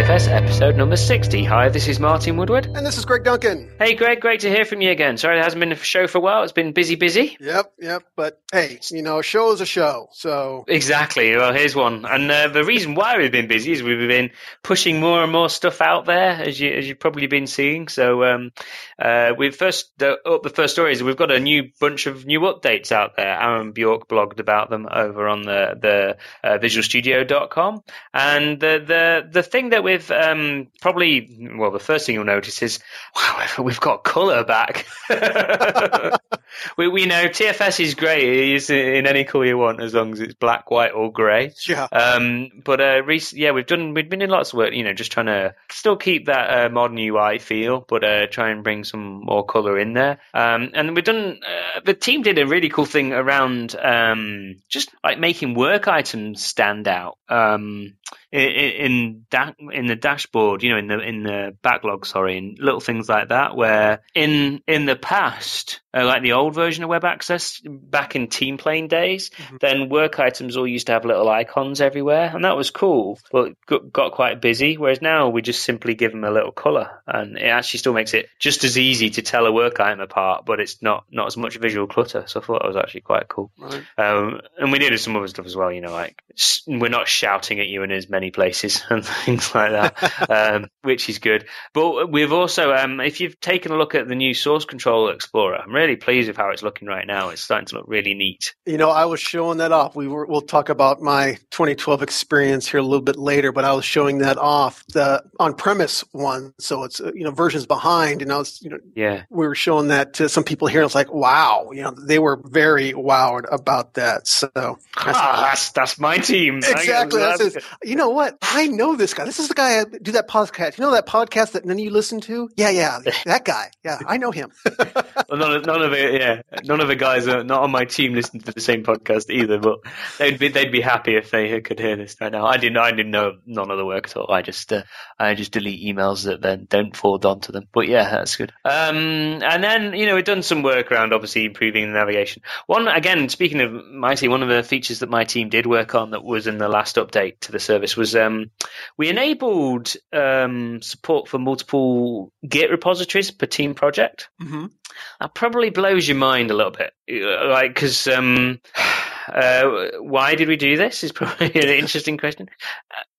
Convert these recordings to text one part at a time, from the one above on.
TFS episode number 60. Hi, this is Martin Woodward. And this is Greg Duncan. Hey, Greg, great to hear from you again. Sorry there hasn't been a show for a while. It's been busy, busy. Yep, yep. But hey, you know, a show is a show. So. Exactly. Well, here's one. And uh, the reason why we've been busy is we've been pushing more and more stuff out there, as, you, as you've probably been seeing. So um, uh, we've first, the, up the first story is we've got a new bunch of new updates out there. Aaron Bjork blogged about them over on the, the uh, visualstudio.com. And the, the, the thing that we've um, probably, well, the first thing you'll notice is, wow, we've got colour back. we, we know TFS is great. It is in any colour you want, as long as it's black, white, or grey. Yeah. Um, but uh, rec- yeah, we've done. We've been in lots of work. You know, just trying to still keep that uh, modern UI feel, but uh, try and bring some more colour in there. Um, and we've done. Uh, the team did a really cool thing around um, just like making work items stand out. Um, in in, da- in the dashboard, you know, in the in the backlog, sorry, and little things like that. Where in in the past, uh, like the old version of Web Access back in TeamPlain days, mm-hmm. then work items all used to have little icons everywhere, and that was cool, but got, got quite busy. Whereas now we just simply give them a little color, and it actually still makes it just as easy to tell a work item apart, but it's not not as much visual clutter. So I thought that was actually quite cool. Right. Um, and we did some other stuff as well, you know, like we're not shouting at you in as many places and things like that, um, which is good. But we've also, um, if you've taken a look at the new Source Control Explorer, I'm really pleased with how it's looking right now. It's starting to look really neat. You know, I was showing that off. We were, we'll talk about my 2012 experience here a little bit later, but I was showing that off the on-premise one, so it's uh, you know versions behind, and I was you know yeah we were showing that to some people here. And it's like wow, you know they were very wowed about that. So ah, that's that's my team exactly. That's you know what? I know this guy. This is the guy I do that podcast. You know that podcast that none of you listen to? Yeah, yeah, that guy. Yeah, I know him. well, none, of, none of it. Yeah, none of the guys are not on my team listen to the same podcast either. But they'd be they'd be happy if they could hear this right now. I didn't. I didn't know none of the work at all. I just uh, I just delete emails that then don't forward on to them. But yeah, that's good. Um, and then you know we've done some work around obviously improving the navigation. One again, speaking of my team, one of the features that my team did work on that was in the last update to the service was um, we enabled um, support for multiple Git repositories per team project. Mm-hmm. That probably blows your mind a little bit, like because. Um, uh, why did we do this? Is probably an interesting question.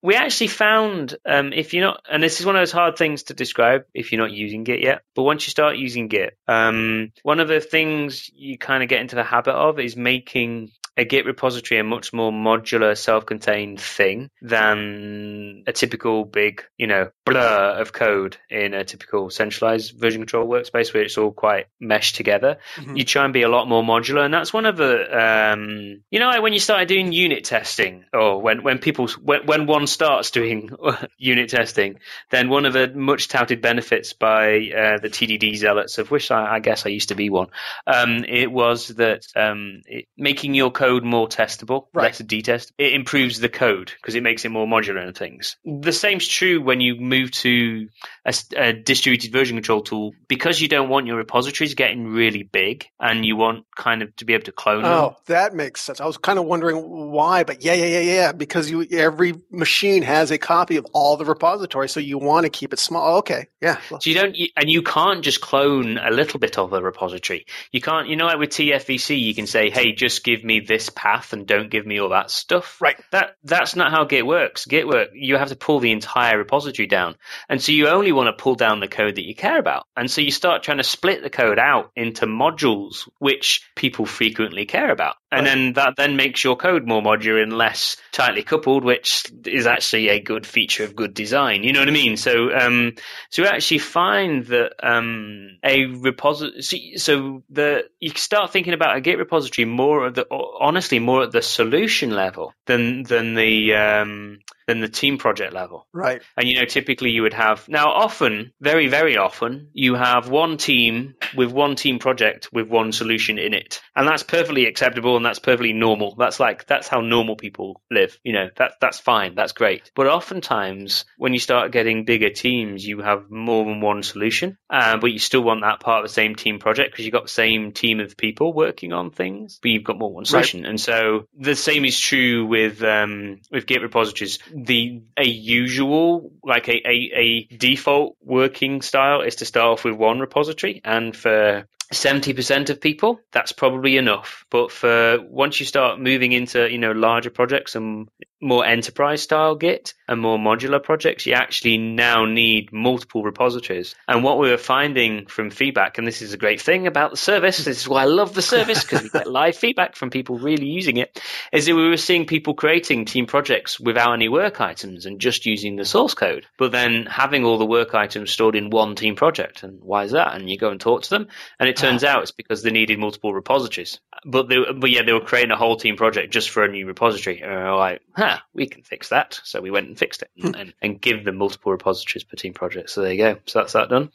We actually found um, if you're not, and this is one of those hard things to describe if you're not using Git yet. But once you start using Git, um, one of the things you kind of get into the habit of is making a Git repository a much more modular, self-contained thing than a typical big, you know, blur of code in a typical centralized version control workspace where it's all quite meshed together. Mm-hmm. You try and be a lot more modular, and that's one of the, um, you know, when you started doing unit testing, or when when people when, when one starts doing unit testing, then one of the much touted benefits by uh, the TDD zealots, of which I, I, guess I used to be one, um, it was that um, it, making your code more testable, right. less detest. It improves the code because it makes it more modular and things. The same's true when you move to a, a, distributed version control tool because you don't want your repositories getting really big and you want kind of to be able to clone oh, them. Oh, that makes sense. I was kind of wondering why, but yeah, yeah, yeah, yeah. Because you every machine has a copy of all the repositories, so you want to keep it small. Oh, okay, yeah. So you don't, and you can't just clone a little bit of a repository. You can't, you know, like with TFVC, you can say, "Hey, just give me this path and don't give me all that stuff. Right. That that's not how Git works. Git work you have to pull the entire repository down. And so you only want to pull down the code that you care about. And so you start trying to split the code out into modules which people frequently care about. And right. then that then makes your code more modular and less tightly coupled, which is actually a good feature of good design. You know what I mean? So um so we actually find that um a repository so the you start thinking about a Git repository more of the honestly more at the solution level than than the um, than the team project level. Right. And you know, typically you would have now often, very very often, you have one team with one team project with one solution in it, and that's perfectly acceptable and that's perfectly normal. That's like that's how normal people live. You know, that that's fine. That's great. But oftentimes, when you start getting bigger teams, you have more than one solution, uh, but you still want that part of the same team project because you've got the same team of people working on things, but you've got more than one solution. Right. And so the same is true with um, with Git repositories. The a usual like a, a, a default working style is to start off with one repository, and for 70% of people, that's probably enough. But for once you start moving into, you know, larger projects and more enterprise style Git and more modular projects, you actually now need multiple repositories. And what we were finding from feedback, and this is a great thing about the service, this is why I love the service because we get live feedback from people really using it, is that we were seeing people creating team projects without any work items and just using the source code, but then having all the work items stored in one team project. And why is that? And you go and talk to them, and it turns out it's because they needed multiple repositories. But they, but yeah, they were creating a whole team project just for a new repository. And we were like, huh, we can fix that. So we went and fixed it and, and, and give them multiple repositories per team project. So there you go. So that's that done.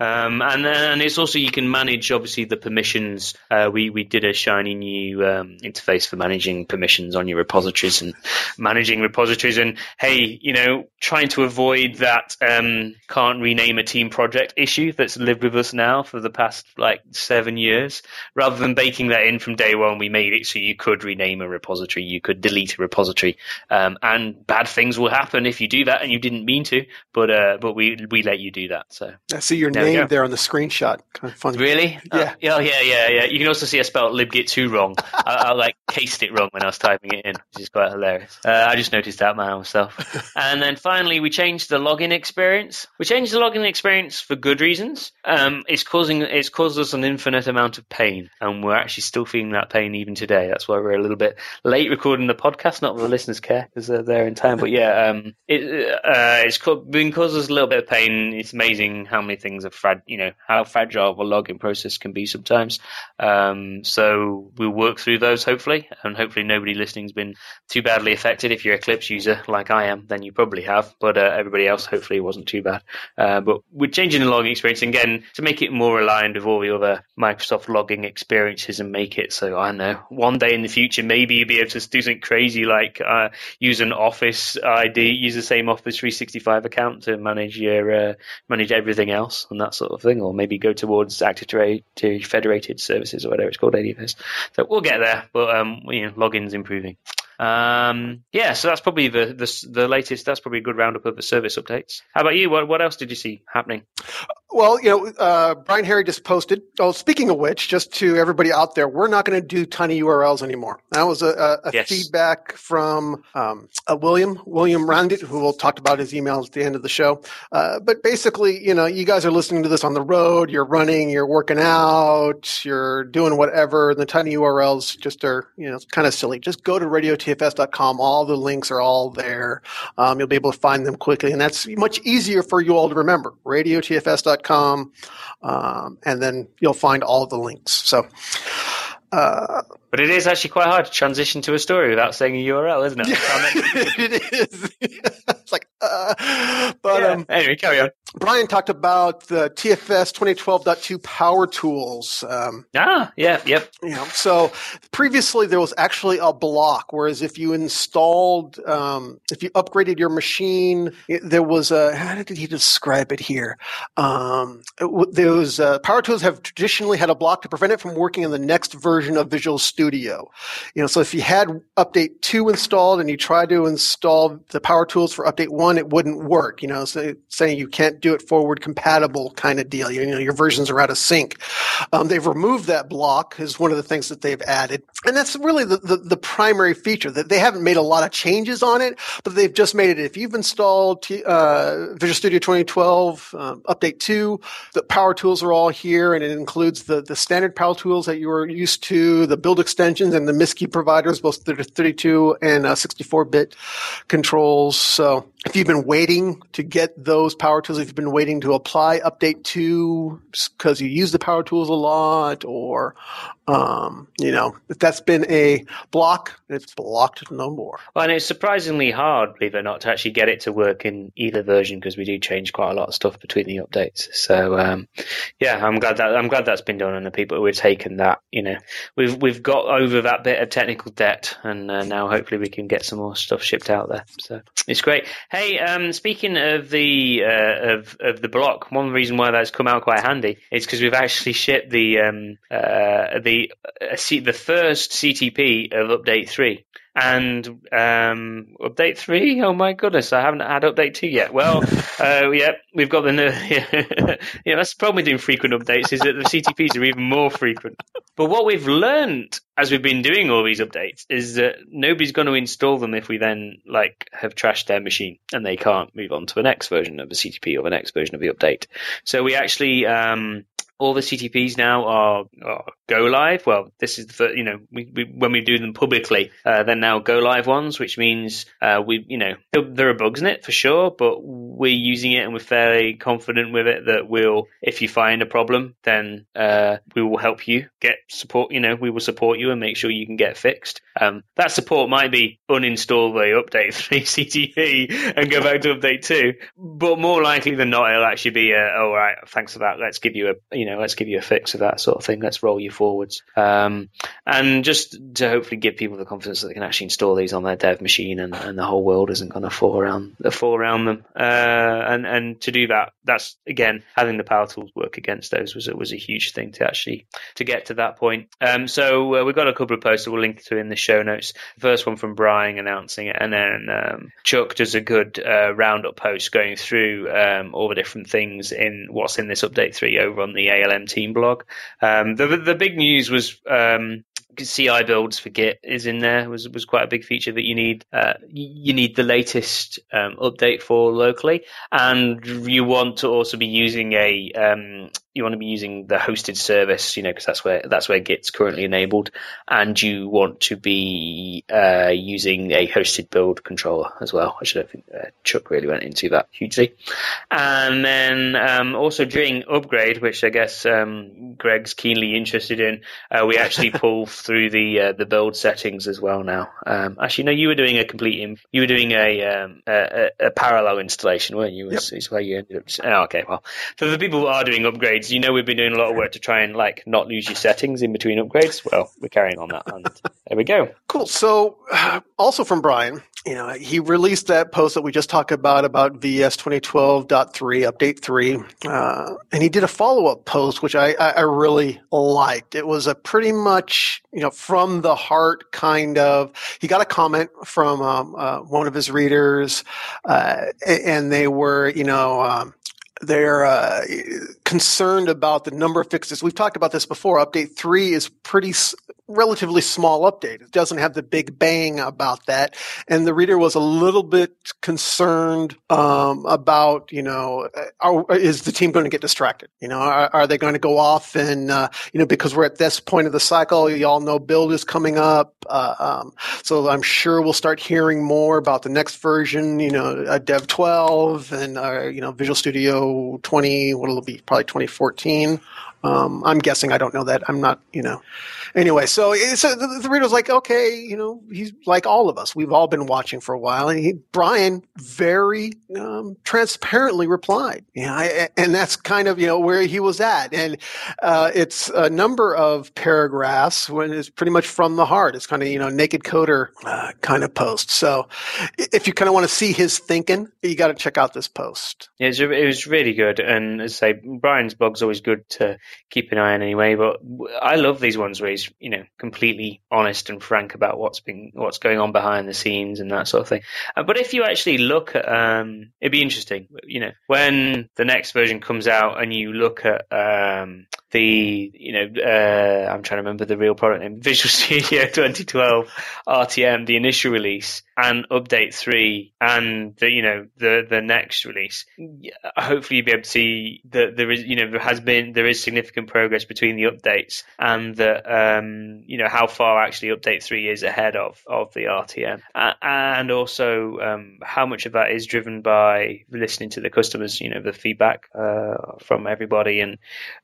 Um, and then it's also you can manage obviously the permissions. Uh, we we did a shiny new um, interface for managing permissions on your repositories and managing repositories. And hey, you know, trying to avoid that um, can't rename a team project issue that's lived with us now for the past like seven years. Rather than baking that in from day one, we made it so you could rename a repository, you could delete a repository, um, and bad things will happen if you do that and you didn't mean to. But uh, but we we let you do that. So I see your There name there on the screenshot. Kind of funny. Really? Yeah. Oh, yeah, yeah, yeah, yeah. You can also see I spelled libgit2 wrong. I, I like cased it wrong when I was typing it in, which is quite hilarious. Uh, I just noticed that myself. and then finally, we changed the login experience. We changed the login experience for good reasons. Um, it's causing it's caused us an infinite amount of pain, and we're actually still feeling that pain even today. That's why we're a little bit late recording the podcast. Not that the listeners care because they're there in time, but yeah, um, it, uh, it's been caused us a little bit of pain. It's amazing how many things are frag, you know, how fragile the login process can be sometimes. Um, so we'll work through those hopefully, and hopefully nobody listening's been too badly affected. If you're a Eclipse user like I am, then you probably have, but uh, everybody else hopefully wasn't too bad. Uh, but we're changing the logging experience again to make it more aligned with all the other Microsoft logging experiences and make it so I don't know one day in the future maybe you'll be able to do something crazy like uh, use an Office ID, use the same Office 365 account to manage your uh, manage everything else and that sort of thing, or maybe go towards Active Federated Services or whatever it's called, ADFS. So we'll get there, but um, you know, login's improving. Um, yeah, so that's probably the, the the latest. That's probably a good roundup of the service updates. How about you? What what else did you see happening? Well, you know, uh, Brian Harry just posted. Oh, speaking of which, just to everybody out there, we're not going to do tiny URLs anymore. That was a, a, a Yes. feedback from um, uh, William William Randit, who we'll talk about his emails at the end of the show. Uh, but basically, you know, you guys are listening to this on the road. You're running. You're working out. You're doing whatever. The tiny URLs just are, you know, kind of silly. Just go to radiotfs.com. All the links are all there. Um, you'll be able to find them quickly, and that's much easier for you all to remember. RadioTFS.com, um, and then you'll find all the links. So, uh, But it is actually quite hard to transition to a story without saying a URL, isn't it? Yeah, it is. it's like, uh, but Yeah. um, anyway, carry on. Brian talked about the TFS 2012.2 Power Tools. Um, Ah, yeah, yep. you know, so previously there was actually a block, whereas if you installed, um, if you upgraded your machine, it, there was a, how did he describe it here? Um, it there was, uh, Power Tools have traditionally had a block to prevent it from working in the next version of Visual Studio. You know, so if you had update two installed and you tried to install the Power Tools for update one, it wouldn't work. You know, so saying you can't do it forward compatible kind of deal. You know, your versions are out of sync. Um, they've removed that block is one of the things that they've added, and that's really the, the, the primary feature. That they haven't made a lot of changes on it, but they've just made it. If you've installed T, uh, Visual Studio 2012 um, Update 2, the power tools are all here, and it includes the the standard power tools that you were used to, the build extensions, and the MSSCCI providers, both 32 and 64 bit controls. So if you've been waiting to get those power tools, if you've been waiting to apply update two because you use the power tools a lot, or um, you know, if that's been a block, it's blocked no more. Well, and it's surprisingly hard, believe it or not, to actually get it to work in either version because we do change quite a lot of stuff between the updates. So, um, yeah, I'm glad that I'm glad that's been done, and the people who have taken that, you know, we've we've got over that bit of technical debt, and uh, now hopefully we can get some more stuff shipped out there. So it's great. Hey, um, speaking of the uh, of of the block, one reason why that's come out quite handy is because we've actually shipped the um, uh, the uh, C- the first CTP of update three. And um, update Oh my goodness, I haven't had update two yet. Well, uh, yeah, we've got the yeah, yeah. That's the problem with doing frequent updates is that the CTPs are even more frequent. But what we've learned as we've been doing all these updates is that nobody's going to install them if we then like have trashed their machine and they can't move on to the next version of the CTP or the next version of the update. So we actually um, all the CTPs now are, are, go live. Well, this is the you know we, we, when we do them publicly, uh, they're now go live ones, which means uh, we you know there are bugs in it for sure, but we're using it and we're fairly confident with it that we'll if you find a problem, then uh, we will help you get support. You know, we will support you and make sure you can get fixed. Um, that support might be uninstall the update three CTP and go back to update two, but more likely than not, it'll actually be a, oh right, thanks for that. Let's give you a you know let's give you a fix of that sort of thing. Let's roll you forwards. Um, and just to hopefully give people the confidence that they can actually install these on their dev machine and, and the whole world isn't going to fall around, fall around them. Uh, and, and to do that, that's again, having the power tools work against those was, was a huge thing to actually, to get to that point. Um, so uh, we've got a couple of posts that we'll link to in the show notes. First one from Brian announcing it and then, um, Chuck does a good, uh, roundup post going through, um, all the different things in what's in this update three over on the ALM team blog. Um, the the big news was um, CI builds for Git is in there was was quite a big feature that you need. Uh, you need the latest um, update for locally, and you want to also be using a um, you want to be using the hosted service, you know, because that's where that's where Git's currently enabled, and you want to be uh, using a hosted build controller as well. I don't think uh, Chuck really went into that hugely. And then um, also during upgrade, which I guess um, Greg's keenly interested in, uh, we actually pull through the uh, the build settings as well now. Um, actually, no, you were doing a complete you were doing a, um, a, a parallel installation, weren't you? Yep. Is where you ended up. Oh, okay, well, for the people who are doing upgrades upgrades. You know, we've been doing a lot of work to try and like not lose your settings in between upgrades. Well, we're carrying on that, and there we go. Cool. So, also from Brian, you know, he released that post that we just talked about about VS 2012.3 update three, uh, and he did a follow up post which I, I really liked. It was a pretty much you know from the heart kind of. He got a comment from um, uh, one of his readers, uh, and they were you know. Um, they're uh, concerned about the number of fixes. We've talked about this before. Update three is pretty relatively small update. It doesn't have the big bang about that. And the reader was a little bit concerned um, about, you know, uh, are, is the team going to get distracted? You know, are, are they going to go off and, uh, you know, because we're at this point of the cycle, you all know build is coming up. Uh, um, so I'm sure we'll start hearing more about the next version, you know, uh, Dev 12 and, uh, you know, Visual Studio 20, what'll it be? Probably 2014. Um, I'm guessing. I don't know that. I'm not, you know. Anyway, so, so the, the reader was like, okay, you know, he's like all of us. We've all been watching for a while, and he, Brian very um, transparently replied. Yeah, I, and that's kind of you know where he was at, and uh, it's a number of paragraphs when it's pretty much from the heart. It's kind of you know naked coder uh, kind of post. So, if you kind of want to see his thinking, you got to check out this post. Yeah, it was really good, and as I say, Brian's blog's always good to keep an eye on anyway. But I love these ones where he's you know completely honest and frank about what's been what's going on behind the scenes and that sort of thing. Uh, but if you actually look at, um, it'd be interesting, you know, when the next version comes out and you look at um, the you know uh, I'm trying to remember the real product name Visual Studio 2012 RTM the initial release and update 3 and the you know the the next release hopefully you'll be able to see that there is you know there has been there is significant progress between the updates and that um, you know how far actually update 3 is ahead of of the RTM and also um, how much of that is driven by listening to the customers you know the feedback uh, from everybody. And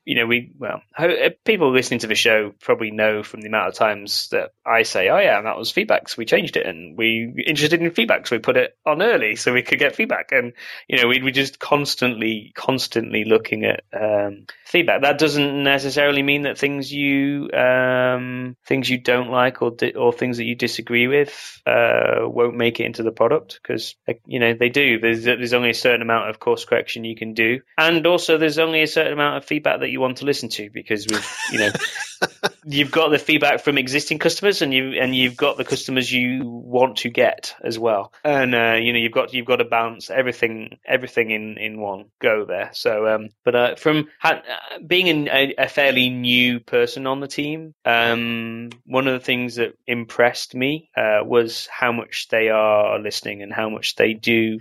you know we well, uh, people listening to the show probably know from the amount of times that I say, "Oh yeah, that was feedback, so we changed it, and we interested in feedback, so we put it on early so we could get feedback." And you know, we we just constantly, constantly looking at um, feedback. That doesn't necessarily mean that things you um, things you don't like or di- or things that you disagree with uh, won't make it into the product because you know they do. There's there's only a certain amount of course correction you can do, and also there's only a certain amount of feedback that you want to listen to because we've you know you've got the feedback from existing customers, and you and you've got the customers you want to get as well. And uh, you know, you've got you've got to balance everything everything in in one go there. So, um, but uh, from ha- being a, a, fairly new person on the team, um, one of the things that impressed me uh, was how much they are listening and how much they do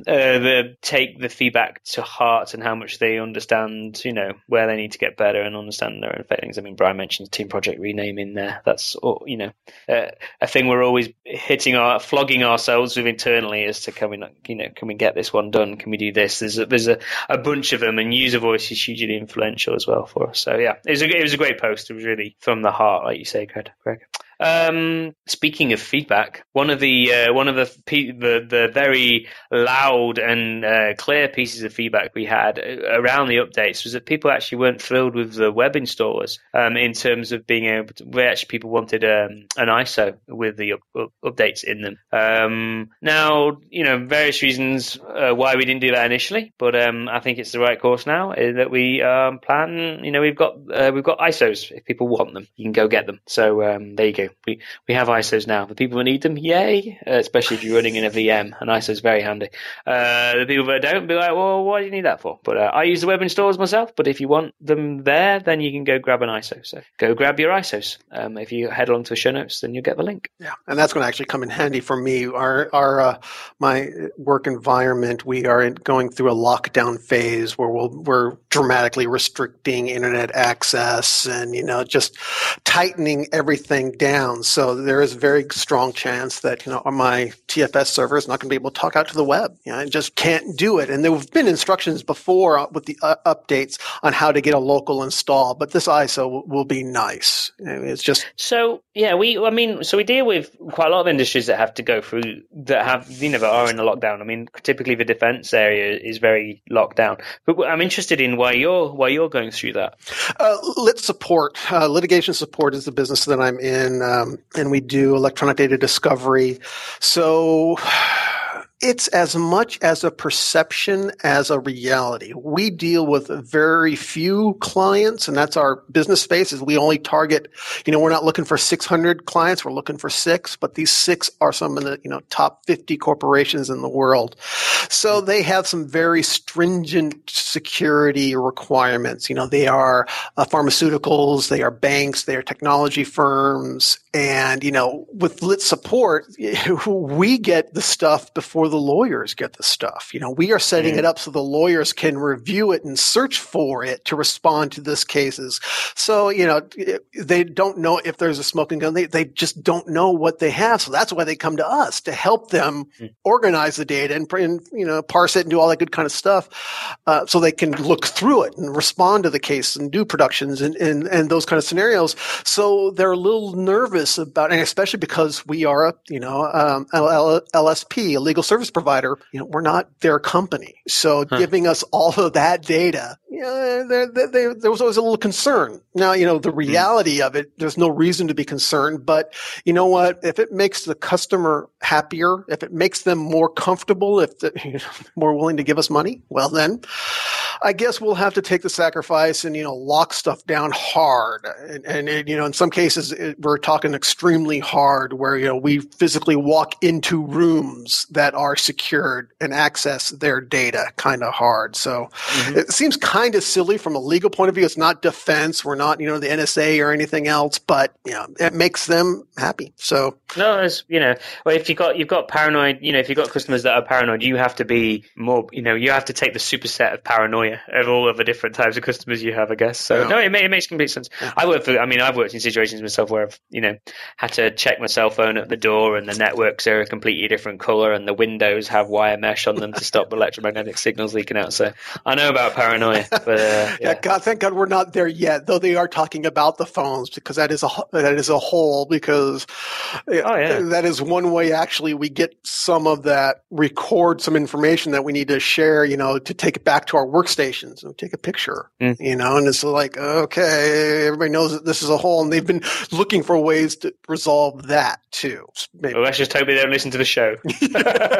uh, the, take the feedback to heart and how much they understand, you know, where they need to get better and understand their own failings. I mean, Brian mentioned team project rename in there. That's, you know, uh, a thing we're always hitting our, flogging ourselves with internally as to can we, not, you know, can we get this one done? Can we do this? There's a, there's a, a bunch of them and user voice is hugely influential as well for us. So yeah, it was a, it was a great post. It was really from the heart, like you say, Greg. Greg. Um, speaking of feedback, one of the uh, one of the, the, the very loud and uh, clear pieces of feedback we had uh, around the updates was that people actually weren't thrilled with the web installers um, in terms of being able to. Actually people wanted um, an ISO with the up, up, updates in them. Um, now, you know, various reasons uh, why we didn't do that initially, but um, I think it's the right course now that we um, plan. You know, we've got uh, we've got ISOs. If people want them, you can go get them. So there you go. We we have ISOs now. The people who need them, yay! Uh, especially if you're running in a VM, an ISO is very handy. Uh, the people that don't, be like, well, what do you need that for? But uh, I use the web installs myself. But if you want them there, then you can go grab an ISO. So go grab your ISOs. Um, if you head along to the show notes, then you'll get the link. Yeah, and that's going to actually come in handy for me. Our our uh, my work environment, we are going through a lockdown phase where we'll, we're dramatically restricting internet access and you know just tightening everything down. So there is a very strong chance that you know my TFS server is not going to be able to talk out to the web. You know, I just can't do it. And there have been instructions before with the uh, updates on how to get a local install, but this ISO will, will be nice. It's just so yeah. We I mean, so we deal with quite a lot of industries that have to go through that have you know that are in a lockdown. I mean, typically the defense area is very locked down. But I'm interested in why you're why you're going through that. Uh, lit support, uh, litigation support is the business that I'm in um, and we do electronic data discovery. So it's as much as a perception as a reality. We deal with very few clients, and that's our business space. Is we only target, you know, we're not looking for 600 clients. We're looking for six, but these six are some of the you know top 50 corporations in the world. So they have some very stringent security requirements. You know, they are uh, pharmaceuticals, they are banks, they are technology firms, and you know, with lit support, we get the stuff before the the lawyers get the stuff. You know, we are setting mm. it up so the lawyers can review it and search for it to respond to this cases. So, you know, they don't know if there's a smoking gun. They, they just don't know what they have. So that's why they come to us to help them mm. organize the data and, and, you know, parse it and do all that good kind of stuff. Uh, so they can look through it and respond to the case and do productions and, and, and those kind of scenarios. So they're a little nervous about, and especially because we are a, you know, um, LSP, a legal service service provider, you know, we're not their company. So huh. giving us all of that data, you know, there, there, there was always a little concern. Now, you know, the hmm. reality mm. of it, there's no reason to be concerned, but you know what? If it makes the customer happier, if it makes them more comfortable, if they're you know, more willing to give us money, well then I guess we'll have to take the sacrifice and, you know, lock stuff down hard. And, and it, you know, in some cases it, we're talking extremely hard where, you know, we physically walk into rooms that are secured and access their data kind of hard. So mm-hmm. it seems kind of silly from a legal point of view. It's not defense. We're not, you know, the NSA or anything else, but, you know, it makes them happy. So no, it's, you know, well, if you've got, you've got paranoid, you know, if you've got customers that are paranoid, you have to be more, you know, you have to take the superset of paranoia of all of the different types of customers you have, I guess. So yeah. no, it, it, makes complete sense. I work for, I mean, I've worked in situations myself where I've, you know, had to check my cell phone at the door and the networks are a completely different color and the windows have wire mesh on them to stop electromagnetic signals leaking out. So I know about paranoia, but uh, yeah. yeah. God, thank God we're not there yet. Though they are talking about the phones because that is a that is a hole because oh, yeah. that is one way actually we get some of that record some information that we need to share. You know, to take it back to our workstations and take a picture. Mm. You know, and it's like okay, everybody knows that this is a hole, and they've been looking for ways to resolve that too. Maybe. Well, let's just hope they don't listen to the show.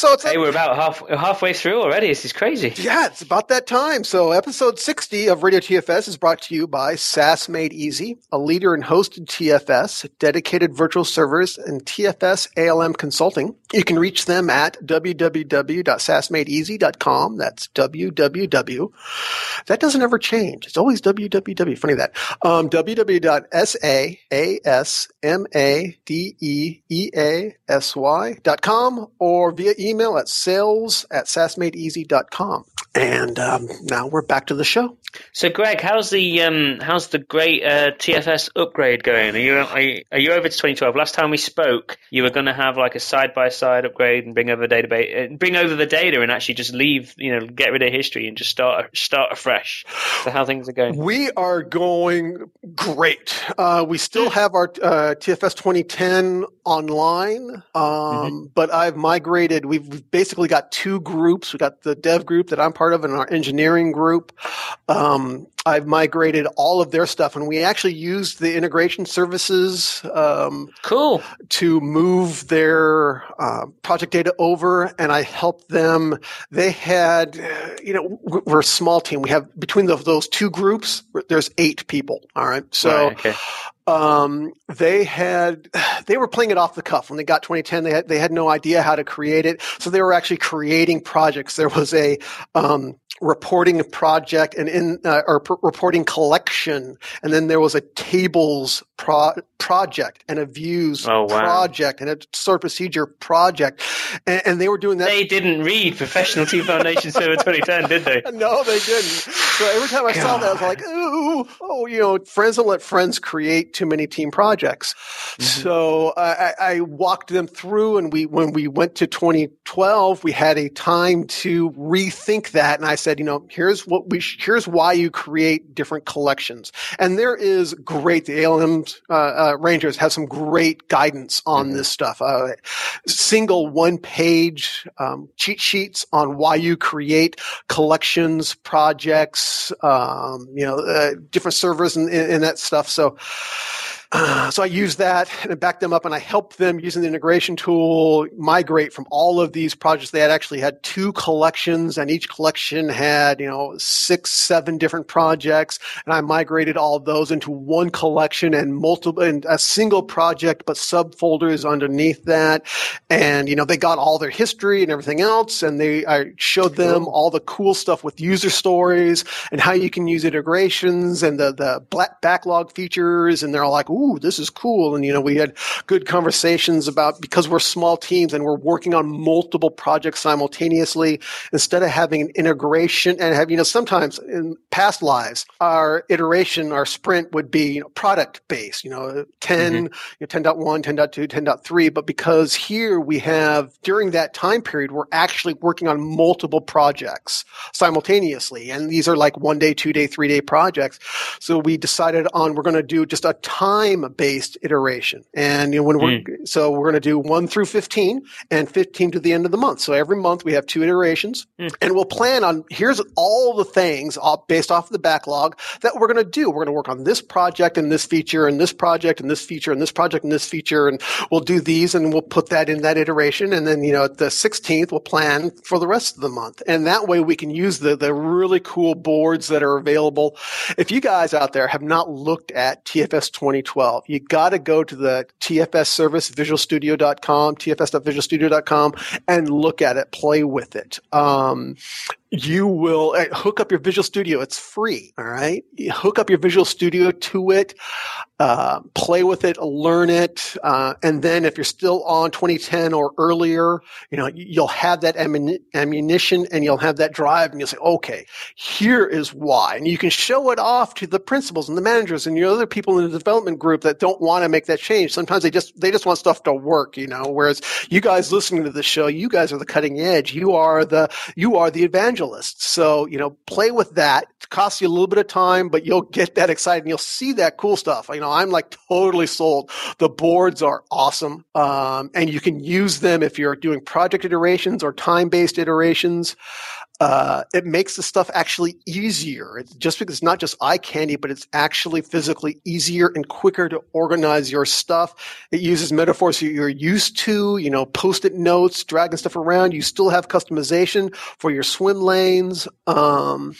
So it's hey, we're about half, halfway through already. This is crazy. Yeah, it's about that time. So episode 60 of Radio TFS is brought to you by SaaS Made Easy, a leader in hosted TFS, dedicated virtual servers, and TFS ALM consulting. You can reach them at www.saasmadeeasy.com. That's www. That doesn't ever change. It's always www. Funny that. Um, www.saasmadeeasy.com or via email at sales at saasmadeeasy.com. And um, now we're back to the show. So, Greg, how's the um, how's the great uh, TFS upgrade going? Are you, are you, are you over to 2012? Last time we spoke, you were going to have like a side by side upgrade and bring over database, uh, bring over the data, and actually just leave, you know, get rid of history and just start start afresh. So, how things are going? We are going great. Uh, we still have our uh, TFS 2010 online, um, mm-hmm. but I've migrated. We've basically got two groups. We got the dev group that I'm part of and our engineering group. Um, I've migrated all of their stuff, and we actually used the integration services. Um, cool. To move their uh, project data over, and I helped them. They had, you know, we're a small team. We have between the, those two groups, there's eight people. All right, so. Right, okay. Um, they had they were playing it off the cuff when they got 2010. They had they had no idea how to create it, so they were actually creating projects. There was a um, reporting project and in uh, or p- reporting collection, and then there was a tables pro- project and a views oh, wow. project and a stored procedure project, and, and, they were doing that. They didn't read Professional Team Foundation Server 2010, did they? no, they didn't. So every time I God. saw that, I was like, ooh, oh, you know, friends don't let friends create too many team projects. Mm-hmm. So I, I walked them through, and we when we went to 2012, we had a time to rethink that, and I said you know, here's what we, sh- here's why you create different collections. And there is great, the ALM uh, uh, Rangers have some great guidance on mm-hmm. this stuff. Uh, single one page um, cheat sheets on why you create collections, projects, um, you know, uh, different servers and, and that stuff. So, uh, so I use that and back them up and I help them using the integration tool migrate from all of these projects. They had actually had two collections and each collection had, you know, six, seven different projects. And I migrated all those into one collection and multiple, and a single project, but subfolders underneath that. And, you know, they got all their history and everything else. And they, I showed them all the cool stuff with user stories and how you can use integrations and the, the black backlog features. And they're all like, ooh, this is cool. And, you know, we had good conversations about because we're small teams and we're working on multiple projects simultaneously, instead of having an integration and have, you know, sometimes in past lives, our iteration, our sprint would be you know, product based, you know, 10, mm-hmm. you know, 10.1, 10.2, 10.3. But because here we have during that time period, we're actually working on multiple projects simultaneously. And these are like one day, two day, three day projects. So we decided on we're going to do just a time time based iteration. And you know, when we're, mm. so we're going to do one through 15 and 15 to the end of the month. So every month we have two iterations mm. and we'll plan on here's all the things based off of the backlog that we're going to do. We're going to work on this project and this feature and this project and this feature and this project and this feature. And we'll do these and we'll put that in that iteration. And then, you know, at the 16th, we'll plan for the rest of the month. And that way we can use the, the really cool boards that are available. If you guys out there have not looked at TFS 2012, 12. You got to go to the TFS service, visualstudio.com, tfs.visualstudio.com, and look at it, play with it. Um, you will uh, hook up your Visual Studio. It's free. All right. You hook up your Visual Studio to it, uh, play with it, learn it. Uh, and then if you're still on 2010 or earlier, you know, you'll have that ammunition and you'll have that drive and you'll say, okay, here is why. And you can show it off to the principals and the managers and your other people in the development group that don't want to make that change. Sometimes they just, they just want stuff to work, you know, whereas you guys listening to the show, you guys are the cutting edge. You are the, you are the evangelist So, you know, play with that. It costs you a little bit of time, but you'll get that excited and you'll see that cool stuff. You know, I'm like totally sold. The boards are awesome. Um, and you can use them if you're doing project iterations or time based iterations. Uh, it makes the stuff actually easier. It's just because it's not just eye candy, but it's actually physically easier and quicker to organize your stuff. It uses metaphors you're used to, you know, post-it notes, dragging stuff around. You still have customization for your swim lanes. Um,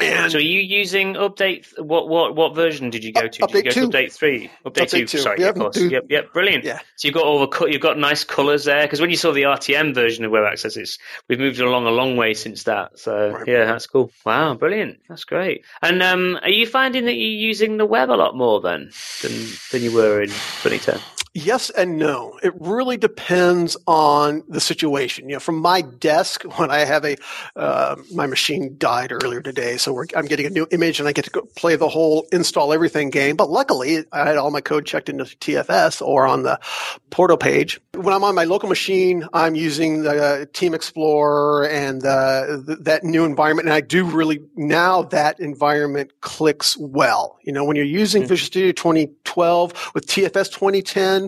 and so are you using update? What what what version did you go to? Did update you go two. to update three? Update, Update two. two. Sorry, Yep, of course. two. Yep, yep, brilliant. Yeah. So you've got all the you've got nice colours there because when you saw the RTM version of Web Access, it's we've moved along a long way since that. So Right. yeah, that's cool. Wow, brilliant. That's great. And um, are you finding that you're using the web a lot more then than than you were in 2010? Yes and no. It really depends on the situation. You know, from my desk, when I have a uh, my machine died earlier today, so we're, I'm getting a new image and I get to go play the whole install everything game. But luckily, I had all my code checked into TFS or on the portal page. When I'm on my local machine, I'm using the uh, Team Explorer and uh, th- that new environment, and I do really now that environment clicks well. You know, when you're using Mhm. Visual Studio 2012 with TFS 2010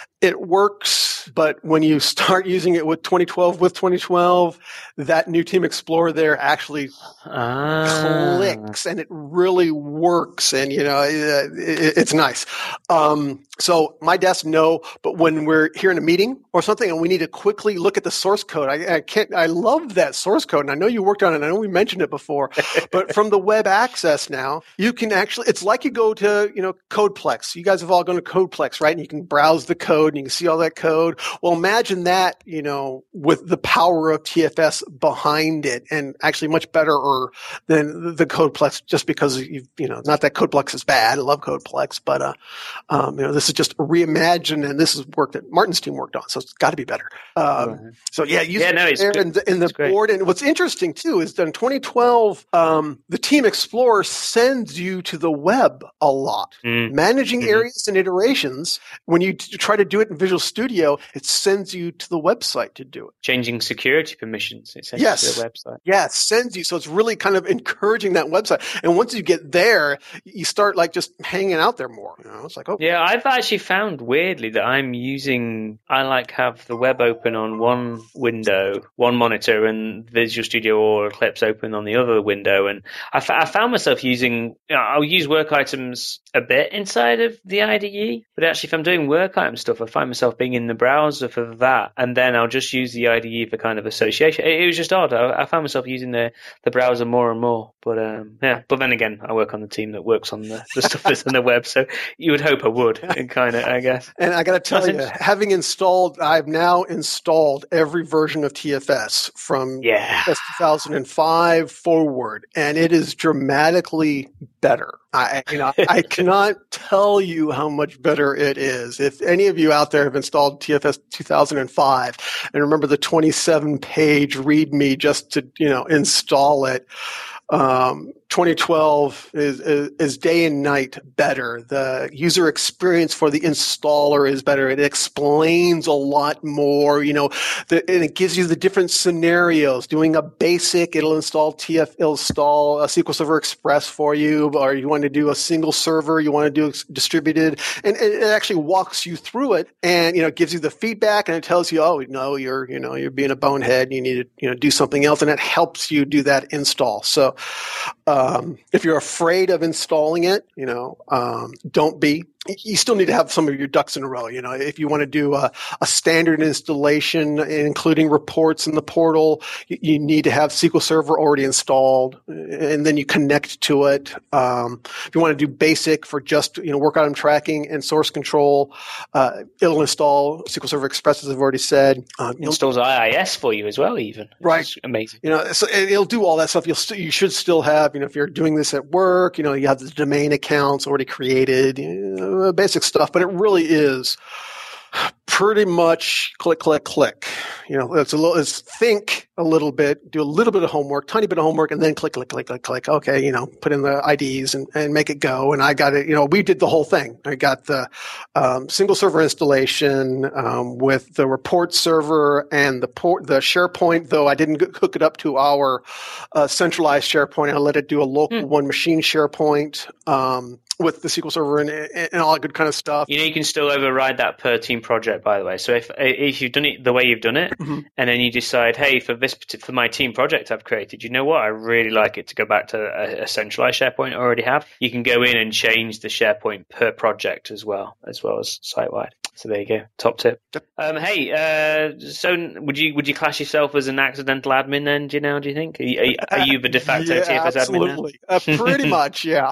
it works, but when you start using it with 2012 with 2012, that new Team Explorer there actually Ah. clicks and it really works and you know it, it, it's nice. Um, so my desk no but when we're here in a meeting or something and we need to quickly look at the source code i, I can't i love that source code and i know you worked on it. I know we mentioned it before but from the web access now you can actually it's like you go to you know codeplex. You guys have all gone to codeplex right? And you can browse the code and you can see all that code well imagine that you know with the power of tfs behind it and actually much better or than the codeplex just because you you know not that codeplex is bad i love codeplex but uh um you know this is just reimagined and this is work that martin's team worked on so it's got to be better um Right. so yeah use Yeah, no, there and the, and the board and what's interesting too is that in 2012 um the team explorer sends you to the web a lot Mm. managing Mhm. areas and iterations when you t- try to do it in visual studio it sends you to the website to do it Changing security permissions. It sends Yes. you to the website. yeah, it sends you. So it's really kind of encouraging that website. And once you get there, you start like just hanging out there more. You know, it's like, oh, Yeah, I've actually found weirdly that I'm using. I like have the web open on one window, one monitor, and Visual Studio or Eclipse open on the other window. And I, f- I found myself using. You know, I'll use work items a bit inside of the IDE, but actually, if I'm doing work item stuff, I find myself being in the browser for that, and then I'll just use the IDE for kind of association. It, it was just odd. I, I found myself using the the browser more and more. But um, yeah, but then again, I work on the team that works on the, the stuff that's on the web, so you would hope I would, kind of, I guess. And I got to tell That's you, having installed, I've now installed every version of TFS from Yeah. TFS 2005 forward, and it is dramatically better. I, you know, I cannot tell you how much better it is. If any of you out there have installed TFS 2005 and remember the 27 page README just to, you know, install it, um, 2012 is, is, is day and night better. The user experience for the installer is better. It explains a lot more, you know, the, and it gives you the different scenarios. Doing a basic, it'll install TF, it'll install a SQL Server Express for you, or you want to do a single server, you want to do distributed, and it, it actually walks you through it, and you know, gives you the feedback, and it tells you, oh, no, you're, you know, you're being a bonehead, you need to, you know, do something else, and it helps you do that install. So, um, if you're afraid of installing it, you know, um, don't be. You still need to have some of your ducks in a row. You know, if you want to do a, a standard installation, including reports in the portal, you, you need to have SQL Server already installed, and then you connect to it. Um, if you want to do basic for just you know work item tracking and source control, uh, it'll install SQL Server Express, as I've already said. You'll installs IIS for you as well, even. Right. amazing. you know, so it- it'll do all that stuff. You'll st- you should still have, you know, if you're doing this at work, you know, you have the domain accounts already created, you know, basic stuff. But it really is pretty much click, click, click. You know, it's a little, it's think a little bit, do a little bit of homework, tiny bit of homework, and then click, click, click, click, click. Okay, you know, put in the IDs and, and make it go. And I got it. You know, we did the whole thing. I got the um, single server installation um, with the report server and the port, the SharePoint. Though I didn't hook it up to our uh, centralized SharePoint, I let it do a local Hmm. one machine SharePoint um, with the SQL Server and, and all that good kind of stuff. You know, you can still override that per team project, by the way. So if if you've done it the way you've done it, Mhm. and then you decide, hey, for this for my team project I've created, you know what? I really like it to go back to a, a centralized SharePoint I already have. You can go in and change the SharePoint per project as well, as well as site wide. So there you go, top tip. Um, hey, uh, so would you would you class yourself as an accidental admin then? Do you know? Do you think are you, are you the de facto yeah, TFS absolutely. admin? Absolutely, uh, pretty much, yeah.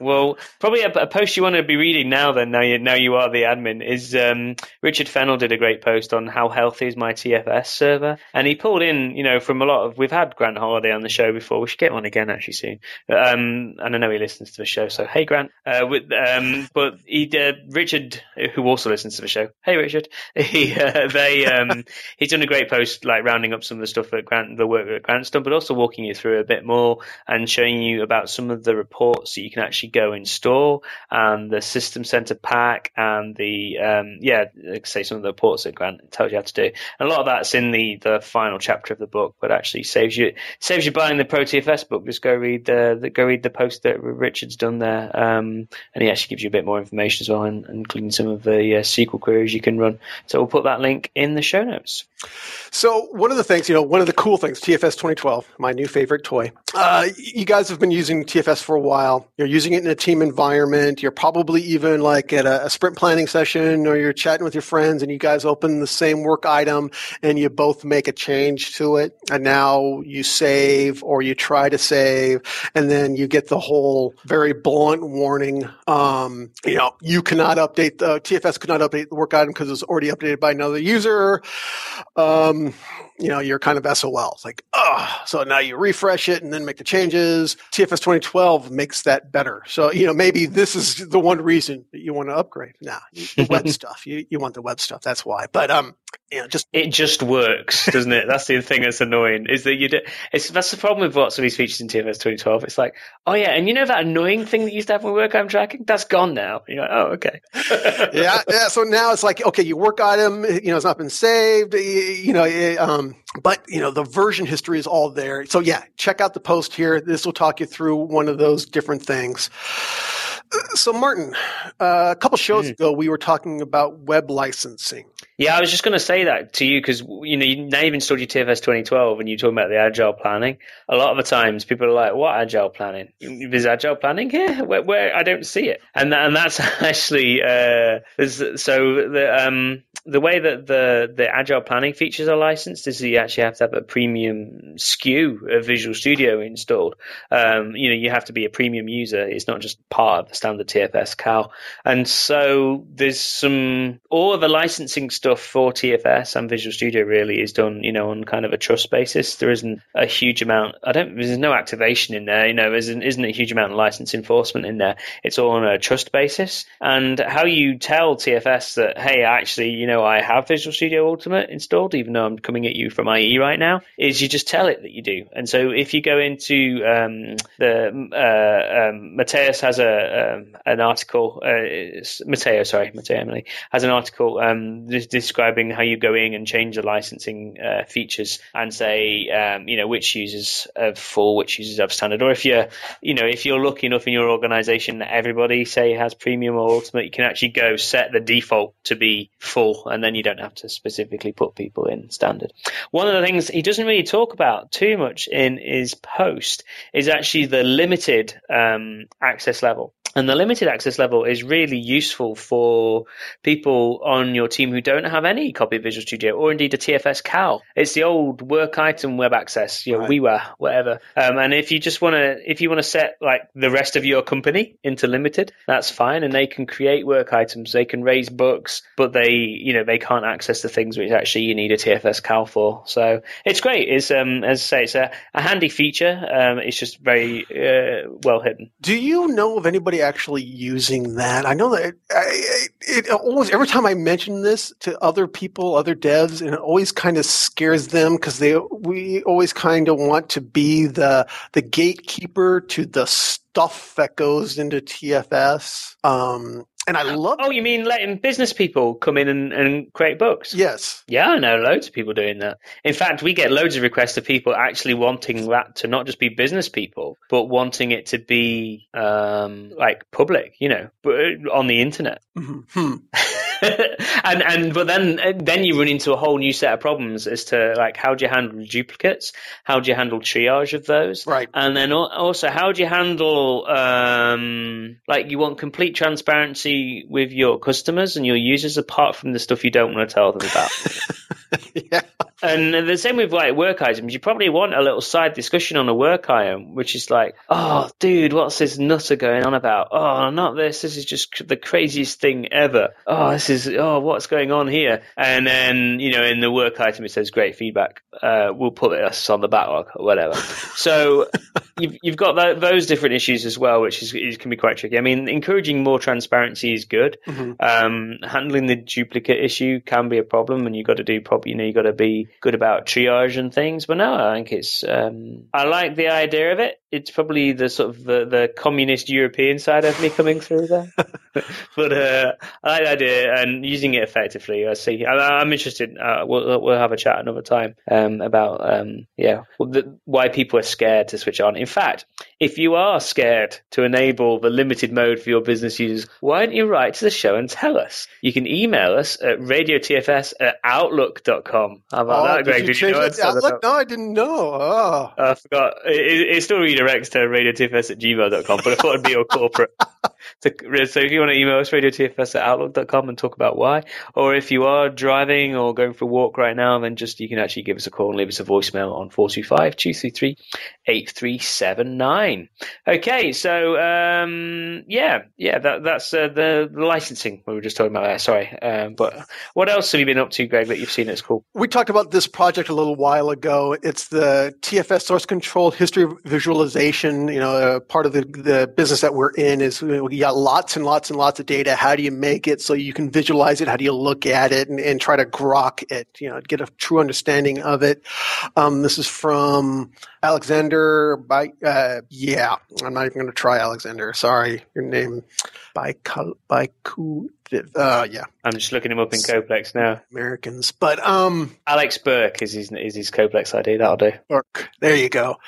well, probably a, a, post you want to be reading now. Then now you now you are the admin. Is um, Richard Fennell did a great post on how healthy is my TFS server, and he pulled in you know from a lot of we've had Grant Holliday on the show before. We should get one again actually soon. Um, and I know he listens to the show, so hey Grant. Uh, with um, but he did Richard, who also listens to the show. Hey Richard, he uh, they um, he's done a great post like rounding up some of the stuff that Grant the work that Grant's done, but also walking you through a bit more and showing you about some of the reports that you can actually go install and the System Center pack and the um, yeah, like say some of the reports that Grant tells you how to do. And a lot of that's in the the final chapter of the book, but actually saves you saves you buying the Pro ProTFS book. Just go read the, the go read the post that Richard's done there, um, and he actually gives you a bit more information as well, and, including some of the uh, SQL queries you can run. So we'll put that link in the show notes. So one of the things, you know, one of the cool things, TFS 2012, my new favorite toy. Uh, you guys have been using TFS for a while. You're using it in a team environment. You're probably even like at a, a sprint planning session, or you're chatting with your friends, and you guys open the same work item, and you both make a change to it, and now you save or you try to save, and then you get the whole very blunt warning. Um, you know, you cannot update the TFS could not update the work item because it's already updated by another user. Um, you know, you're kind of SOL. It's like, oh, so now you refresh it and then make the changes. TFS 2012 makes that better. So, you know, maybe this is the one reason that you want to upgrade. Nah, the web stuff. You, you want the web stuff. That's why. But, um, you know, just it just works, doesn't it? That's the thing that's annoying is that you do. It's that's the problem with lots of these features in TFS 2012. It's like, oh yeah, and you know that annoying thing that used to have with work item tracking, that's gone now. You're like, oh okay. yeah, yeah. So now it's like, okay, your work item, you know, it's not been saved. You know, it, um, but you know, the version history is all there. So yeah, check out the post here. This will talk you through one of those different things. So, Martin, uh, a couple shows mm. ago, we were talking about web licensing. Yeah, I was just going to say that to you because you know you now you've installed your TFS 2012 and you're talking about the agile planning. A lot of the times, people are like, "What agile planning? Is agile planning here? Where, where I don't see it." And that, and that's actually uh, so the um, the way that the the agile planning features are licensed is you actually have to have a premium SKU of Visual Studio installed. Um, you know, you have to be a premium user. It's not just part of the standard TFS cal. And so there's some all of the licensing stuff for TFS and Visual Studio really is done, you know, on kind of a trust basis. There isn't a huge amount. I don't. There's no activation in there. You know, isn't, isn't a huge amount of license enforcement in there. It's all on a trust basis. And how you tell TFS that, hey, actually, you know, I have Visual Studio Ultimate installed, even though I'm coming at you from IE right now, is you just tell it that you do. And so if you go into um, the uh, um, Mateus has a um, an article. Uh, Matteo, sorry, Matteo Emili has an article um, describing how you go in and change the licensing uh, features and say, um, you know, which users have full, which users have standard, or if you're, you know, if you're lucky enough in your organization that everybody say has premium or ultimate, you can actually go set the default to be full, and then you don't have to specifically put people in standard. One of the things he doesn't really talk about too much in his post is actually the limited um, access level. And the limited access level is really useful for people on your team who don't have any copy of Visual Studio or indeed a TFS CAL. It's the old work item web access, you know, right. WIWA, whatever. Um, and if you just want to, if you want to set like the rest of your company into limited, that's fine. And they can create work items. They can raise books, but they, you know, they can't access the things which actually you need a TFS CAL for. So it's great. It's, um, as I say, it's a, a handy feature. Um, it's just very uh, well hidden. Do you know of anybody actually using that. I know that I, it always every time I mention this to other people, other devs, and it always kind of scares them because they we always kind of want to be the the gatekeeper to the stuff that goes into TFS. Um, and I love. Oh, you mean letting business people come in and, and create books? Yes. Yeah, I know loads of people doing that. In fact, we get loads of requests of people actually wanting that to not just be business people, but wanting it to be um, like public, you know, on the internet. Mm-hmm. And and but then then you run into a whole new set of problems as to like how do you handle duplicates, how do you handle triage of those, right? And then also how do you handle um, like you want complete transparency with your customers and your users apart from the stuff you don't want to tell them about. yeah. And the same with like work items. You probably want a little side discussion on a work item, which is like, oh, dude, what's this nutter going on about? Oh, not this. This is just the craziest thing ever. Oh, this is, oh, what's going on here? And then, you know, in the work item, it says great feedback. Uh, we'll put this on the backlog or whatever. so you've, you've got that, those different issues as well, which is, is, can be quite tricky. I mean, encouraging more transparency is good. Mm-hmm. Um, handling the duplicate issue can be a problem and you've got to do probably, you know, you've got to be good about triage and things. But no, I think it's. Um, I like the idea of it. It's probably the sort of the, the communist European side of me coming through there. but uh, I like the idea and using it effectively. I see. I, am interested. Uh, we'll we'll have a chat another time um, about um, yeah the, why people are scared to switch on. In fact, if you are scared to enable the limited mode for your business users, why don't you write to the show and tell us? You can email us at radiotfs at outlook.com. How about oh, that, Greg? Did you, you know that Outlook? No, I didn't know. Oh. I forgot. It, it, still redirects to radiotfs at gmail.com, but I thought it'd be your corporate. so, if you want to email us, radiotfs at outlook.com and talk about why, or if you are driving or going for a walk right now, then just you can actually give us a call and leave us a voicemail on 425 233 8379. Okay, so um, yeah, yeah, that, that's uh, the, licensing we were just talking about there. Sorry, um, but what else have you been up to, Greg, that you've seen that's cool? We talked about this project a little while ago. It's the TFS source control history visualization. You know, uh, part of the, the business that we're in is you got lots and lots and lots of data. How do you make it so you can visualize it? How do you look at it and, and try to grok it? You know, get a true understanding of it. Um, this is from Alexander by uh, yeah, I'm not even going to try Alexander. Sorry, your name by by uh, yeah. I'm just looking him up in CodePlex now. Americans, but um, Alex Burke is his is his CodePlex ID. That'll do. Burke, there you go.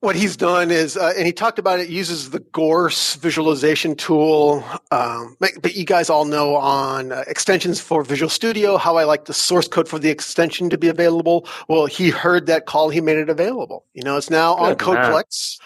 What he's done is, uh, and he talked about it. Uses the Gource visualization tool. Um, but you guys all know on uh, extensions for Visual Studio how I like the source code for the extension to be available. Well, he heard that call. He made it available. You know, it's now Good on CodePlex.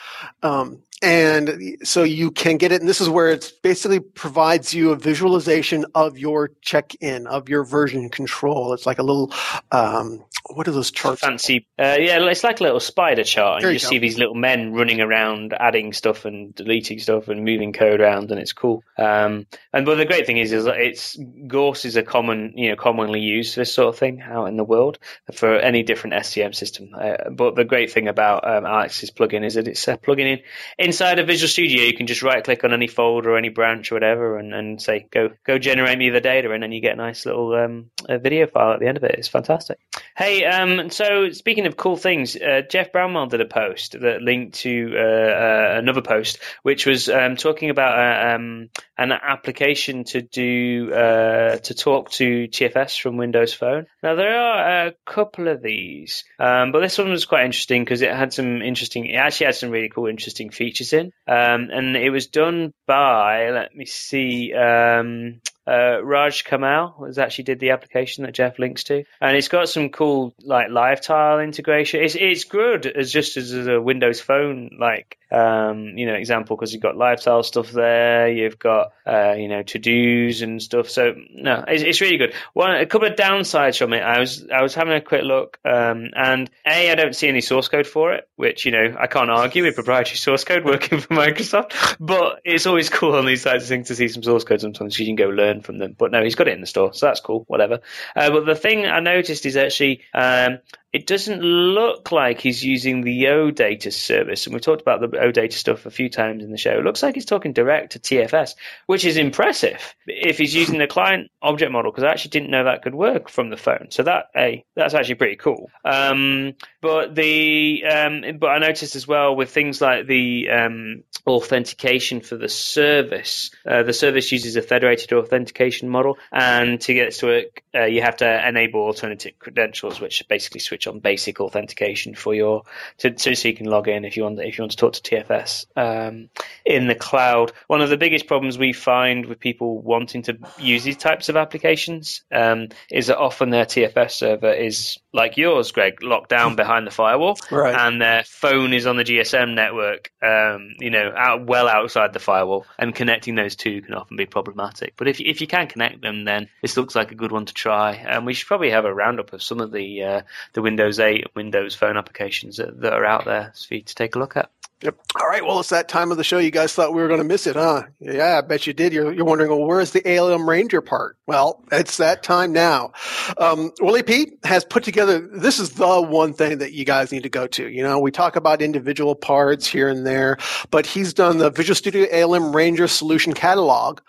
Um, and so you can get it. And this is where it basically provides you a visualization of your check-in, of your version control. It's like a little, um, what are those charts? Fancy. Uh, yeah, it's like a little spider chart. And you, you see these little men running around, adding stuff and deleting stuff and moving code around, and it's cool. Um, and but the great thing is, is that it's Gource is a common, you know, commonly used this sort of thing out in the world for any different SCM system. Uh, but the great thing about um, Alex's plugin is that it's a plugin in inside of Visual Studio. You can just right click on any folder or any branch or whatever, and, and say go go generate me the data, and then you get a nice little um, a video file at the end of it. It's fantastic. Hey, um, so speaking of cool things, uh, Jeff Bramwell did a post that linked to uh, uh, another post, which was um, talking about uh, um, an application to do uh, to talk to TFS from Windows Phone. Now there are a couple of these, um, but this one was quite interesting because it had some interesting. It actually had some really cool, interesting features in, um, and it was done by. Let me see. Um, uh, Raj Kamal has actually did the application that Jeff links to, and it's got some cool like live tile integration. It's it's good as just as a Windows Phone like um, you know example because you've got live tile stuff there. You've got uh, you know to dos and stuff. So no, it's, it's really good. One a couple of downsides from it. I was I was having a quick look, um, and a I don't see any source code for it, which you know I can't argue with proprietary source code working for Microsoft. But it's always cool on these sites of things to see some source code sometimes you can go learn from them. But no, he's got it in the store, so that's cool. Whatever. Uh, but the thing I noticed is actually um, it doesn't look like he's using the OData service. And we've talked about the OData stuff a few times in the show. It looks like he's talking direct to TFS, which is impressive if he's using the client object model, because I actually didn't know that could work from the phone. So that, a that's actually pretty cool. Um, but the, um, but I noticed as well with things like the, um, authentication for the service, uh, the service uses a federated authentication model. And to get it to work, uh, you have to enable alternative credentials, which basically switch switch on basic authentication for your to, so, so you can log in if you want if you want to talk to TFS um, in the cloud. One of the biggest problems we find with people wanting to use these types of applications um, is that often their TFS server is like yours, Greg, locked down behind the firewall, Right. and their phone is on the GSM network, um, you know, out well outside the firewall, and connecting those two can often be problematic. But if if you can connect them, then this looks like a good one to try. And we should probably have a roundup of some of the uh, the Windows 8 and Windows Phone applications that, that are out there for you to take a look at. Yep. All right. Well, it's that time of the show. You guys thought we were going to miss it, huh? Yeah, I bet you did. You're, you're wondering, well, where's the ALM Ranger part? Well, it's that time now. Um, Willie Pete has put together. This is the one thing that you guys need to go to. You know, we talk about individual parts here and there, but he's done the Visual Studio ALM Ranger Solution Catalog.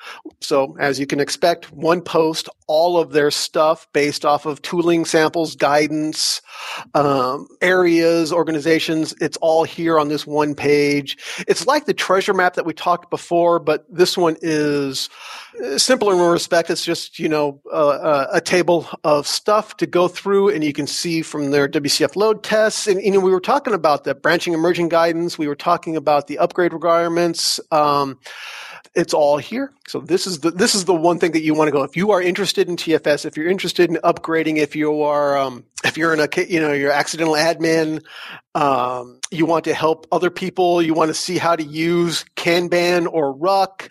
So, as you can expect, one post, all of their stuff based off of tooling samples, guidance, um, areas, organizations. It's all here on this one page. It's like the treasure map that we talked before, but this one is uh, simpler in respect. It's just, you know, uh, a table of stuff to go through and you can see from their WCF load tests. And, you know, we were talking about the branching emerging guidance. We were talking about the upgrade requirements. Um, it's all here. So this is the this is the one thing that you want to go. If you are interested in TFS, if you're interested in upgrading, if you are um, if you're in a you know you're accidental admin, um, you want to help other people, you want to see how to use Kanban or Ruck,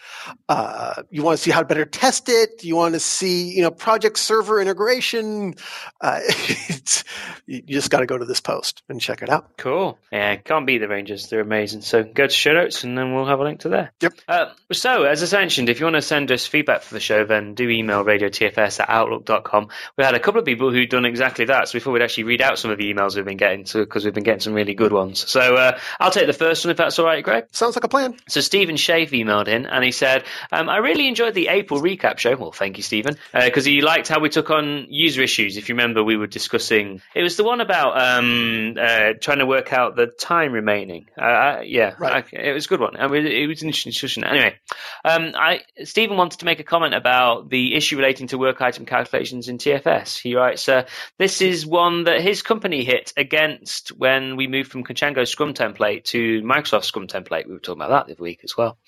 uh, you want to see how to better test it, you want to see you know project server integration. Uh, it's, you just got to go to this post and check it out. Cool. Yeah, can't beat the Rangers. They're amazing. So go to show notes and then we'll have a link to there. Yep. Uh, so, as I mentioned, if you want to send us feedback for the show, then do email radiotfs at outlook.com. We had a couple of people who'd done exactly that. So we thought we'd actually read out some of the emails we've been getting because we've been getting some really good ones. So uh, I'll take the first one if that's all right, Greg. Sounds like a plan. So Stephen Schaaf emailed in and he said, um, I really enjoyed the April recap show. Well, thank you, Stephen, because uh, he liked how we took on user issues. If you remember, we were discussing, it was the one about um, uh, trying to work out the time remaining. Uh, yeah, Right. I, it was a good one. I mean, it was an interesting discussion. Anyway, um, I, Stephen wanted to make a comment about the issue relating to work item calculations in TFS. He writes, uh, this is one that his company hit against when we moved from Conchango Scrum template to Microsoft Scrum template. We were talking about that the other week as well.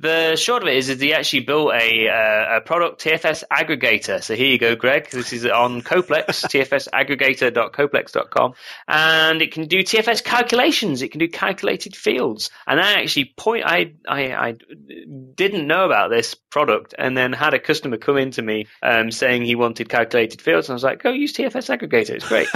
The short of it is, is he actually built a, uh, a product TFS aggregator. So here you go, Greg. This is on CodePlex, tfsaggregator.codeplex.com, and it can do TFS calculations. It can do calculated fields. And I actually point, I, I, I didn't know about this product, and then had a customer come into me um, saying he wanted calculated fields, and I was like, "Go use TFS aggregator. It's great."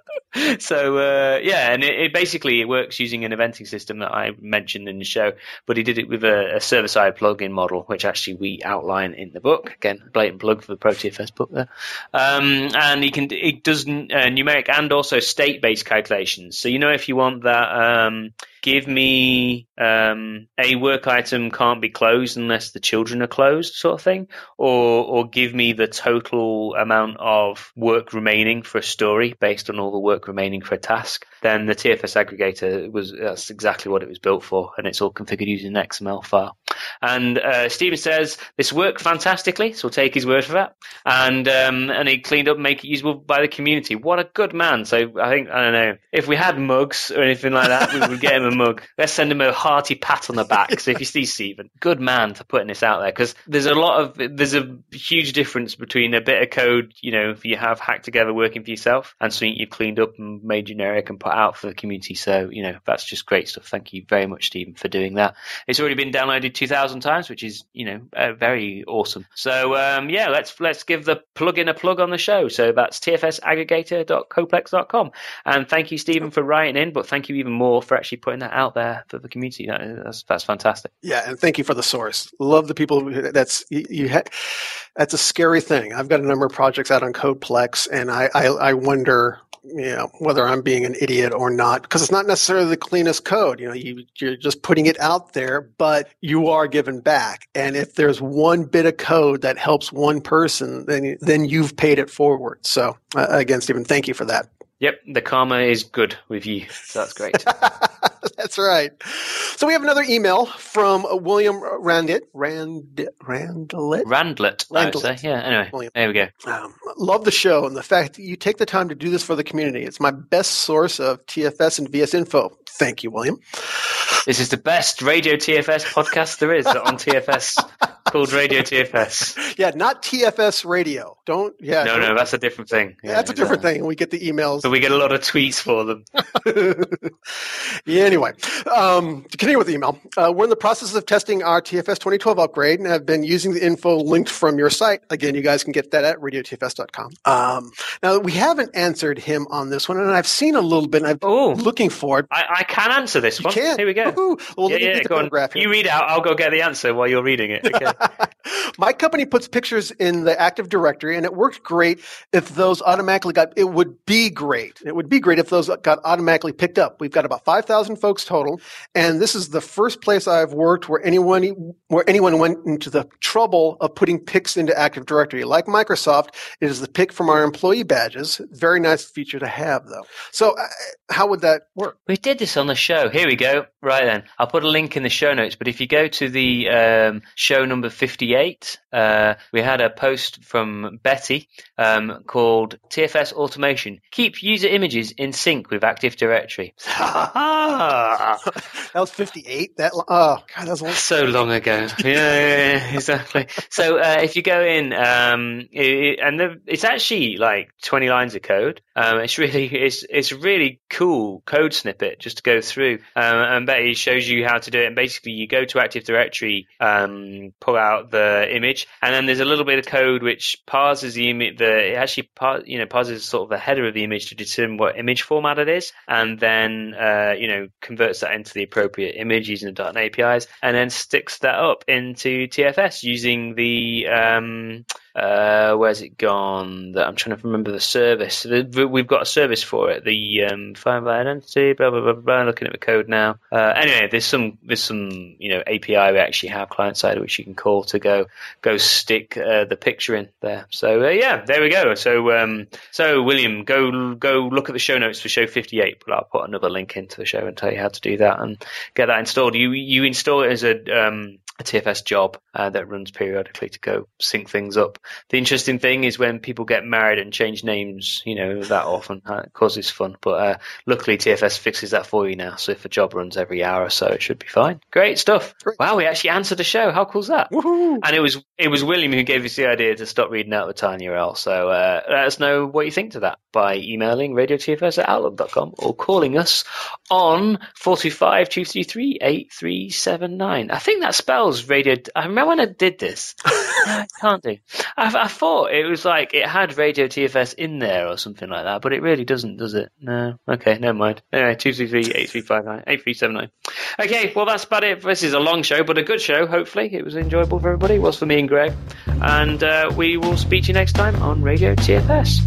so uh, yeah, and it, it basically it works using an eventing system that I mentioned in the show, but he did it with a, a server-side plugin model, which actually we outline in the book. Again, blatant plug for the ProTFS book there. Um, and he can it does uh, numeric and also state-based calculations. So you know if you want that. Um, give me um, a work item can't be closed unless the children are closed, sort of thing, or or give me the total amount of work remaining for a story based on all the work remaining for a task. Then the TFS aggregator was that's exactly what it was built for, and it's all configured using an XML file. And uh, Stephen says this worked fantastically, so we'll take his word for that. And um, and he cleaned up, make it usable by the community. What a good man! So I think I don't know if we had mugs or anything like that, we would get him a mug. Let's send him a hearty pat on the back. So if you see Stephen, good man for putting this out there because there's a lot of there's a huge difference between a bit of code you know if you have hacked together working for yourself and something you've cleaned up and made generic and put out for the community. So you know that's just great stuff. Thank you very much, Stephen, for doing that. It's already been downloaded 2,000 times, which is you know uh, very awesome. So um, yeah, let's let's give the plugin a plug on the show. So that's tfsaggregator.codeplex.com. And thank you, Stephen, for writing in, but thank you even more for actually putting that out there for the community. That, that's that's fantastic. Yeah, and thank you for the source. Love the people. That's you. you ha- that's a scary thing. I've got a number of projects out on CodePlex, and I I, I wonder. You know whether I'm being an idiot or not, because it's not necessarily the cleanest code. You know, you, you're just putting it out there, but you are giving back. And if there's one bit of code that helps one person, then then you've paid it forward. So uh, again, Stephen, thank you for that. Yep, the karma is good with you. So that's great. That's right. So we have another email from William Randit. Rand Randlet. Randlet. Say. Yeah. Anyway, William. there we go. Um, love the show and the fact that you take the time to do this for the community. It's my best source of TFS and VS info. Thank you, William. This is the best Radio TFS podcast there is on TFS called Radio TFS. Yeah, not TFS radio. Don't. Yeah. No, no, that's a different thing. Yeah, that's a different thing. We get the emails. But we get a lot of tweets for them. yeah, anyway, um, to continue with the email, uh, we're in the process of testing our TFS 2012 upgrade and have been using the info linked from your site. Again, you guys can get that at radiotfs.com. Um, now, we haven't answered him on this one, and I've seen a little bit, and I'm looking for it. I, I can answer this You one. can. Here we go. Woohoo. Well, yeah, yeah, go on. You read out, I'll go get the answer while you're reading it. Okay. My company puts pictures in the Active Directory, and it worked great if those automatically got. It would be great. It would be great if those got automatically picked up. We've got about five thousand folks total, and this is the first place I've worked where anyone where anyone went into the trouble of putting pics into Active Directory. Like Microsoft, it is the pic from our employee badges. Very nice feature to have, though. So, uh, how would that work? We did this on the show. Here we go. Right then, I'll put a link in the show notes. But if you go to the um, show number fifty-eight, uh, we had a post from Betty um, called "TFS Automation: Keep user images in sync with Active Directory." that was fifty-eight. That oh god, that was so long ago. Yeah, yeah, yeah, exactly. So uh, if you go in, um, it, and the, it's actually like twenty lines of code. Um, it's really it's it's a really cool code snippet just to go through. Um, and Betty shows you how to do it. And basically, you go to Active Directory, um, pull out the image, and then there's a little bit of code which parses the image. The it actually par, you know parses sort of the header of the image to determine what image format it is, and then uh, you know converts that into the appropriate image using the .NET APIs, and then sticks that up into TFS using the um, uh, where's it gone? That I'm trying to remember the service. The- We've got a service for it. The um, Fire by Identity. Blah blah blah blah. Looking at the code now. Uh, anyway, there's some there's some you know API we actually have client side which you can call to go go stick uh, the picture in there. So uh, yeah, there we go. So um, so William, go go look at the show notes for show 58. But I'll put another link into the show and tell you how to do that and get that installed. You you install it as a um, a TFS job uh, that runs periodically to go sync things up. The interesting thing is when people get married and change names, you know, that often uh, causes fun. But uh, luckily, TFS fixes that for you now. So if a job runs every hour or so, it should be fine. Great stuff. Great. Wow, we actually answered the show. How cool's that? Woohoo! And it was it was William who gave us the idea to stop reading out the tiny URL. So uh, let us know what you think to that by emailing radiotfs at outlook.com or calling us on 425 233 8379. I think that spells radio. I remember when I did this. I can't do. I, I thought it was like it had Radio TFS in there or something like that, but it really doesn't, does it? No. Okay, never mind. Anyway, 233 8359 8379. Okay, well, that's about it. This is a long show, but a good show, hopefully. It was enjoyable for everybody. It was for me and Greg. And uh, we will speak to you next time on Radio TFS.